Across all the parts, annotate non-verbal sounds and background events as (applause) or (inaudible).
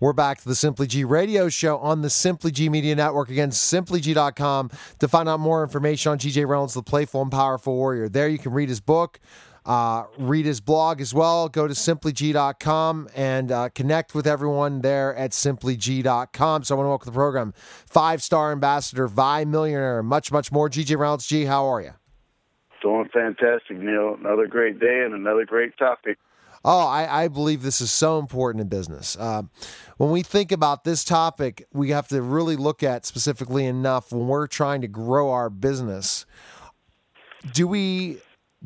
We're back to the Simply G radio show on the Simply G Media Network. Again, simplyg.com to find out more information on GJ Reynolds, the playful and powerful warrior. There you can read his book, uh, read his blog as well. Go to simplyg.com and uh, connect with everyone there at simplyg.com. So I want to welcome the program five star ambassador, Vi Millionaire, much, much more. GJ Reynolds, G, how are you? Doing fantastic, Neil. Another great day and another great topic. Oh, I, I believe this is so important in business. Uh, when we think about this topic, we have to really look at specifically enough when we're trying to grow our business. Do we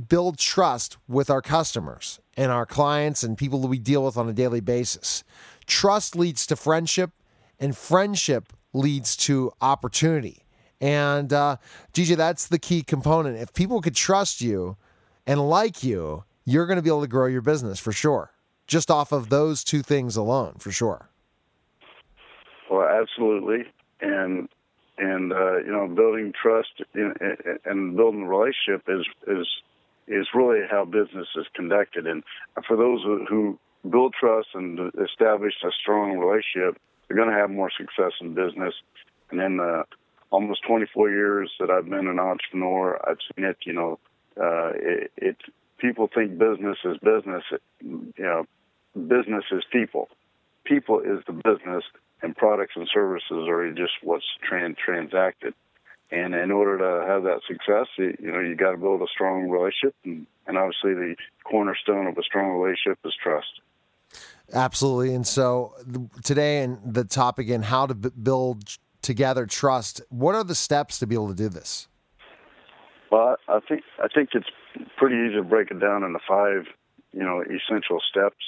build trust with our customers and our clients and people that we deal with on a daily basis? Trust leads to friendship, and friendship leads to opportunity. And uh, that's the key component. If people could trust you and like you, you're going to be able to grow your business for sure, just off of those two things alone, for sure. Well, absolutely, and and uh, you know, building trust in, and building a relationship is is is really how business is conducted. And for those who build trust and establish a strong relationship, they're going to have more success in business. And in the almost 24 years that I've been an entrepreneur, I've seen it. You know, uh, it, it people think business is business. You know, business is people. People is the business, and products and services are just what's trans- transacted. And in order to have that success, you, you know, you got to build a strong relationship, and, and obviously the cornerstone of a strong relationship is trust. Absolutely. And so today, and the topic in how to b- build together trust. What are the steps to be able to do this? Well, I think I think it's pretty easy to break it down into five, you know, essential steps,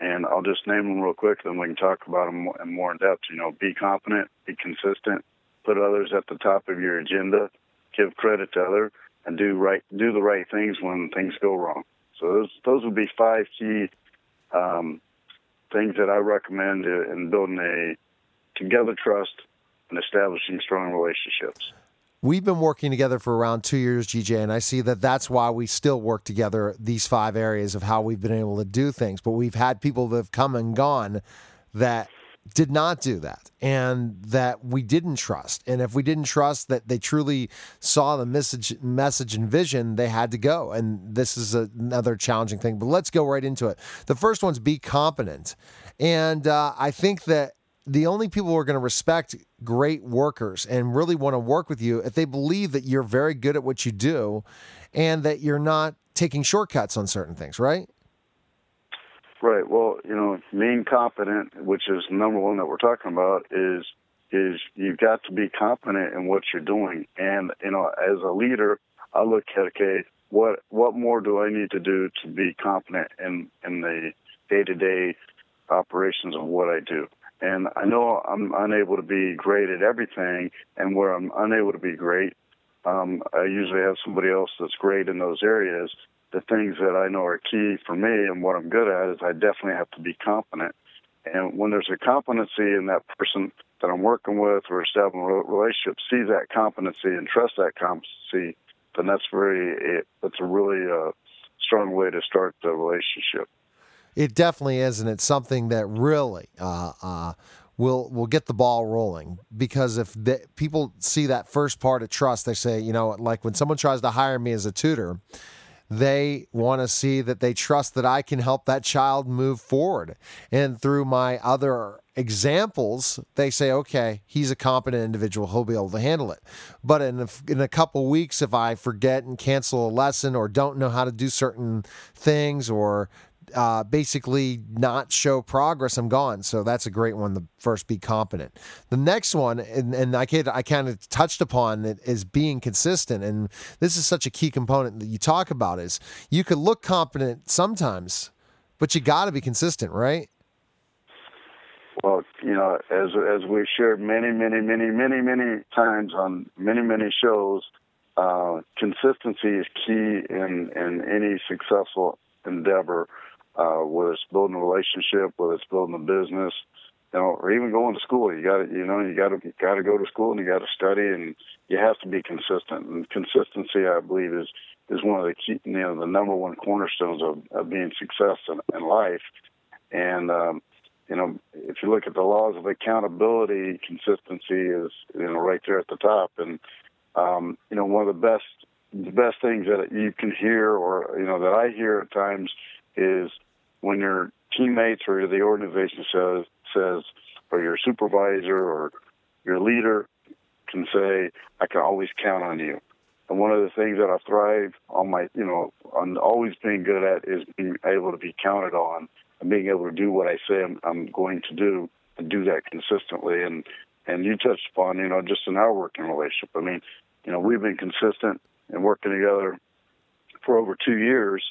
and I'll just name them real quick. Then we can talk about them in more in depth. You know, be confident, be consistent, put others at the top of your agenda, give credit to others, and do right do the right things when things go wrong. So those those would be five key um, things that I recommend in building a together trust and establishing strong relationships. We've been working together for around two years, GJ, and I see that that's why we still work together. These five areas of how we've been able to do things, but we've had people that have come and gone that did not do that and that we didn't trust. And if we didn't trust that they truly saw the message, message and vision, they had to go. And this is another challenging thing. But let's go right into it. The first one's be competent, and uh, I think that the only people who are going to respect great workers and really want to work with you if they believe that you're very good at what you do and that you're not taking shortcuts on certain things, right? Right. Well, you know, being competent, which is number one that we're talking about, is is you've got to be competent in what you're doing. And you know, as a leader, I look at okay, what what more do I need to do to be competent in in the day to day operations of what I do? And I know I'm unable to be great at everything, and where I'm unable to be great, um, I usually have somebody else that's great in those areas. The things that I know are key for me and what I'm good at is I definitely have to be competent. And when there's a competency in that person that I'm working with or establishing a relationship, see that competency and trust that competency, then that's very, that's a really uh, strong way to start the relationship. It definitely is, and it's something that really uh, uh, will will get the ball rolling. Because if the, people see that first part of trust, they say, you know, like when someone tries to hire me as a tutor, they want to see that they trust that I can help that child move forward. And through my other examples, they say, okay, he's a competent individual. He'll be able to handle it. But in a, in a couple weeks, if I forget and cancel a lesson or don't know how to do certain things or uh, basically not show progress, I'm gone. So that's a great one. The first, be competent. The next one, and, and I, I kind of touched upon it, is being consistent. And this is such a key component that you talk about is you could look competent sometimes, but you got to be consistent, right? Well, you know, as as we've shared many, many, many, many, many times on many, many shows, uh, consistency is key in in any successful endeavor uh, whether it's building a relationship, whether it's building a business, you know, or even going to school. You got to, you know, you got to got to go to school and you got to study, and you have to be consistent. And consistency, I believe, is is one of the key, you know, the number one cornerstones of, of being success in, in life. And um, you know, if you look at the laws of accountability, consistency is you know right there at the top, and um, you know one of the best the best things that you can hear, or you know that I hear at times, is when your teammates or the organization says says, or your supervisor or your leader can say, "I can always count on you." And one of the things that I thrive on my, you know, on always being good at is being able to be counted on and being able to do what I say I'm, I'm going to do and do that consistently. And and you touched upon, you know, just in our working relationship. I mean, you know, we've been consistent and working together for over two years,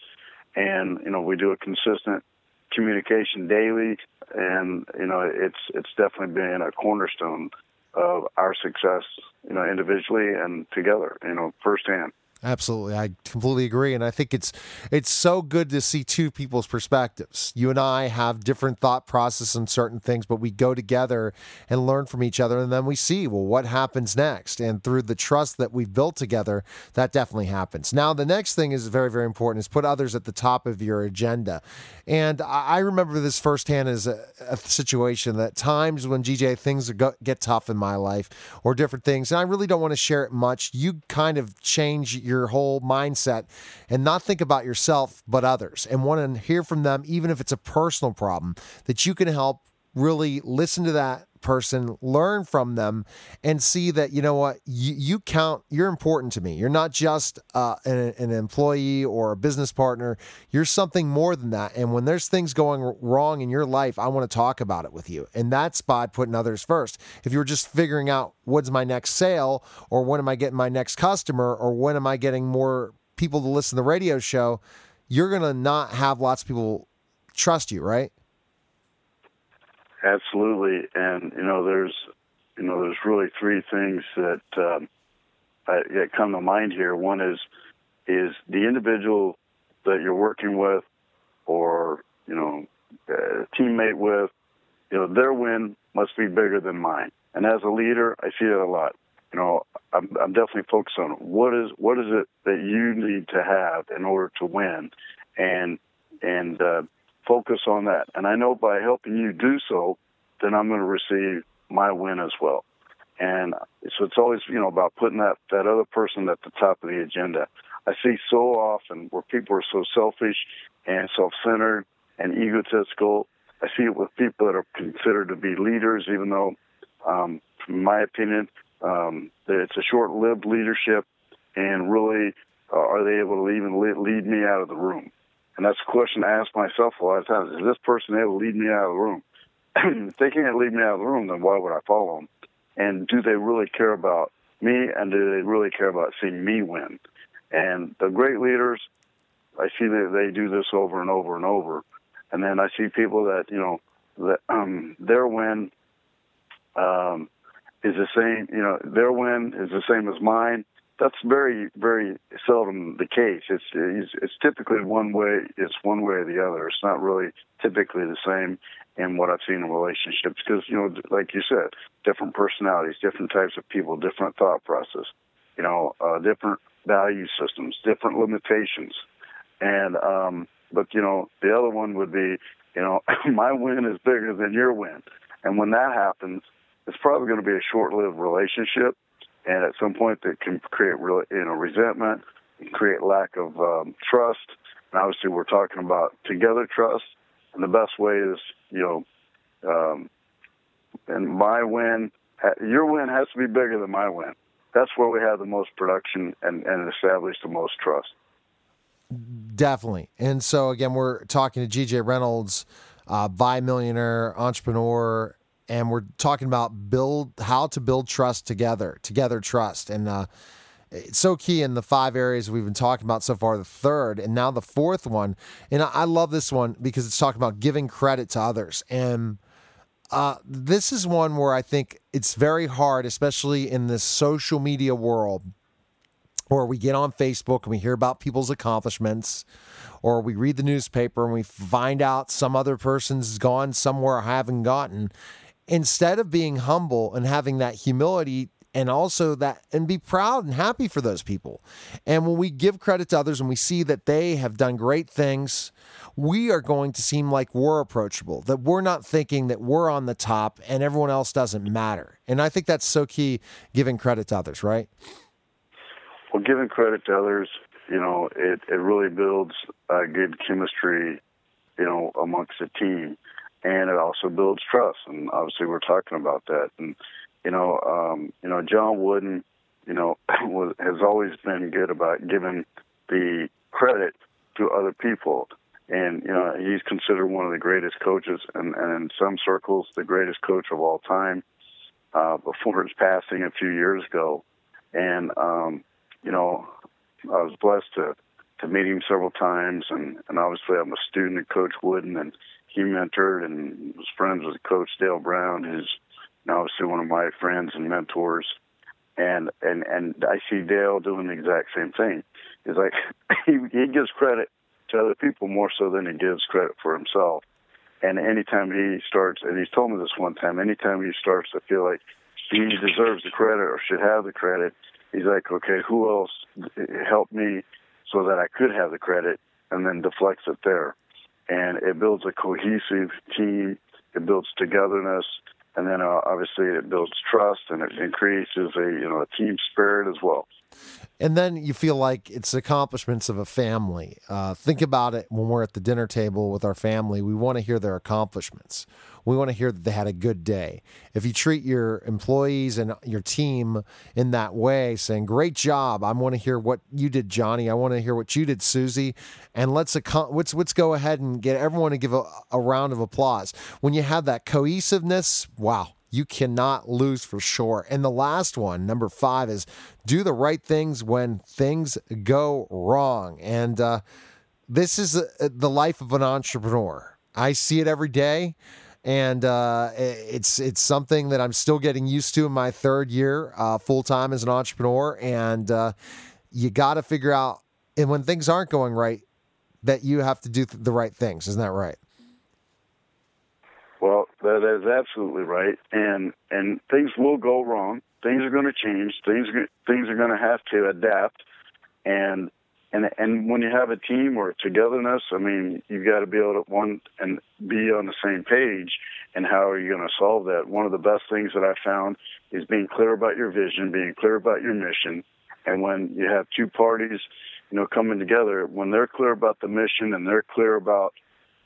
and you know, we do a consistent communication daily, and you know, it's it's definitely been a cornerstone of our success, you know, individually and together, you know, firsthand. Absolutely. I completely agree. And I think it's it's so good to see two people's perspectives. You and I have different thought process on certain things, but we go together and learn from each other and then we see, well, what happens next? And through the trust that we've built together, that definitely happens. Now the next thing is very, very important is put others at the top of your agenda. And I remember this firsthand as a, a situation that times when GJ things get tough in my life or different things, and I really don't want to share it much, you kind of change your your whole mindset and not think about yourself, but others, and want to hear from them, even if it's a personal problem, that you can help really listen to that person, learn from them, and see that you know what you, you count. You're important to me. You're not just uh, an, an, employee or a business partner. You're something more than that. And when there's things going wrong in your life, I want to talk about it with you. And that's by putting others first. If you're just figuring out what's my next sale, or when am I getting my next customer, or when am I getting more people to listen to the radio show, you're gonna not have lots of people trust you, right? Absolutely, and you know, there's you know, there's really three things that um, I, that come to mind here. One is is the individual that you're working with, or you know, a teammate with. You know, their win must be bigger than mine. And as a leader, I see it a lot. You know, I'm, I'm definitely focused on what is what is it that you need to have in order to win, and and uh, focus on that. And I know by helping you do so, then I'm going to receive my win as well. And so it's always, you know, about putting that, that other person at the top of the agenda. I see so often where people are so selfish and self-centered and egotistical. I see it with people that are considered to be leaders, even though, um, from my opinion, um, that it's a short-lived leadership, and really, uh, are they able to even lead me out of the room? And that's a question I ask myself a lot of times. Is this person able to lead me out of the room? (clears throat) if they can't lead me out of the room, then why would I follow them? And do they really care about me? And do they really care about seeing me win? And the great leaders, I see that they do this over and over and over. And then I see people that, you know, that (clears throat) um, their win um, is the same, you know, their win is the same as mine that's very very seldom the case. It's, it's typically one way. It's one way or the other. It's not really typically the same in what I've seen in relationships because you know, like you said, different personalities, different types of people, different thought process, you know, uh, different value systems, different limitations, and um, but you know, the other one would be, you know, (laughs) my win is bigger than your win, and when that happens, it's probably going to be a short-lived relationship and at some point that can create real, you know, resentment, create lack of um, trust. And obviously, we're talking about together trust, and the best way is, you know, um, and my win, your win has to be bigger than my win. That's where we have the most production and, and establish the most trust. Definitely. And so again, we're talking to GJ Reynolds, uh, bi millionaire entrepreneur and we're talking about build how to build trust together, together trust, and uh, it's so key in the five areas we've been talking about so far. The third, and now the fourth one, and I, love this one because it's talking about giving credit to others, and uh, this is one where I think it's very hard, especially in this social media world, where we get on Facebook and we hear about people's accomplishments or we read the newspaper and we find out some other person's gone somewhere I haven't gotten instead of being humble and having that humility and also that and be proud and happy for those people. And when we give credit to others and we see that they have done great things, we are going to seem like we're approachable, that we're not thinking that we're on the top and everyone else doesn't matter. And I think that's so key giving credit to others, right? Well, giving credit to others, you know, it, it really builds a good chemistry, you know, amongst the team. And it also builds trust. And obviously we're talking about that. And, you know, um, you know, John Wooden, you know, (clears throat) was, has always been good about giving the credit to other people. And, you know, he's considered one of the greatest coaches and, and in some circles, the greatest coach of all time, uh, before his passing a few years ago. And, um, you know, I was blessed to, to meet him several times and, and obviously I'm a student of Coach Wooden and he mentored and was friends with Coach Dale Brown, who's obviously one of my friends and mentors. And and and I see Dale doing the exact same thing. He's like (laughs) he he gives credit to other people more so than he gives credit for himself. And anytime he starts, and he's told me this one time, anytime he starts to feel like he deserves the credit or should have the credit, he's like, okay, who else helped me so that I could have the credit, and then deflects it there. And it builds a cohesive team. It builds togetherness and then uh, obviously it builds trust and it increases a you know a team spirit as well. And then you feel like it's accomplishments of a family. Uh, think about it when we're at the dinner table with our family. We want to hear their accomplishments. We want to hear that they had a good day. If you treat your employees and your team in that way, saying, Great job, I want to hear what you did, Johnny. I want to hear what you did, Susie. And let's, let's, let's go ahead and get everyone to give a, a round of applause. When you have that cohesiveness, wow, you cannot lose for sure. And the last one, number five, is do the right things when things go wrong. And uh, this is uh, the life of an entrepreneur. I see it every day. And uh, it's it's something that I'm still getting used to in my third year uh, full time as an entrepreneur. And uh, you got to figure out, and when things aren't going right, that you have to do the right things. Isn't that right? Well, that is absolutely right, and and things will go wrong. Things are going to change. Things are, things are going to have to adapt, and and and when you have a team or togetherness, I mean, you've got to be able to one and be on the same page. And how are you going to solve that? One of the best things that I found is being clear about your vision, being clear about your mission, and when you have two parties, you know, coming together, when they're clear about the mission and they're clear about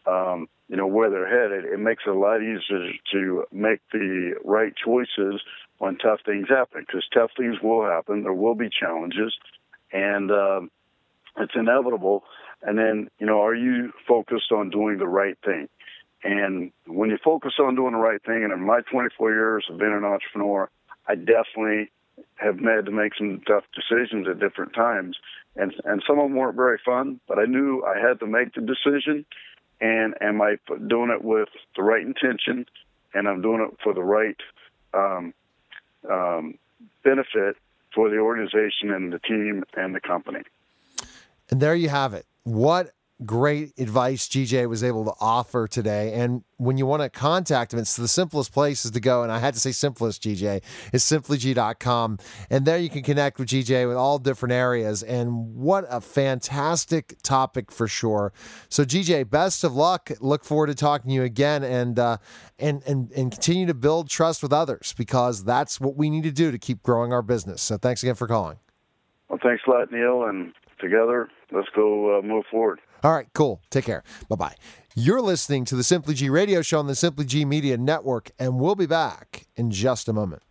um, you know where they're headed, it makes it a lot easier to make the right choices when tough things happen. Because tough things will happen, there will be challenges, and um, it's inevitable. And then you know, are you focused on doing the right thing? And when you focus on doing the right thing, and in my 24 years of being an entrepreneur, I definitely have had to make some tough decisions at different times, and and some of them weren't very fun. But I knew I had to make the decision, and am I doing it with the right intention, and I'm doing it for the right um, um, benefit for the organization and the team and the company. And there you have it. What great advice GJ was able to offer today. And when you want to contact him, it's the simplest places to go. And I had to say simplest, GJ, is simplyg.com. And there you can connect with GJ with all different areas. And what a fantastic topic for sure. So GJ, best of luck. Look forward to talking to you again and uh, and and and continue to build trust with others because that's what we need to do to keep growing our business. So thanks again for calling. Well, thanks a lot, Neil. And together, let's go uh, move forward. All right, cool. Take care. Bye bye. You're listening to the Simply G radio show on the Simply G Media Network, and we'll be back in just a moment.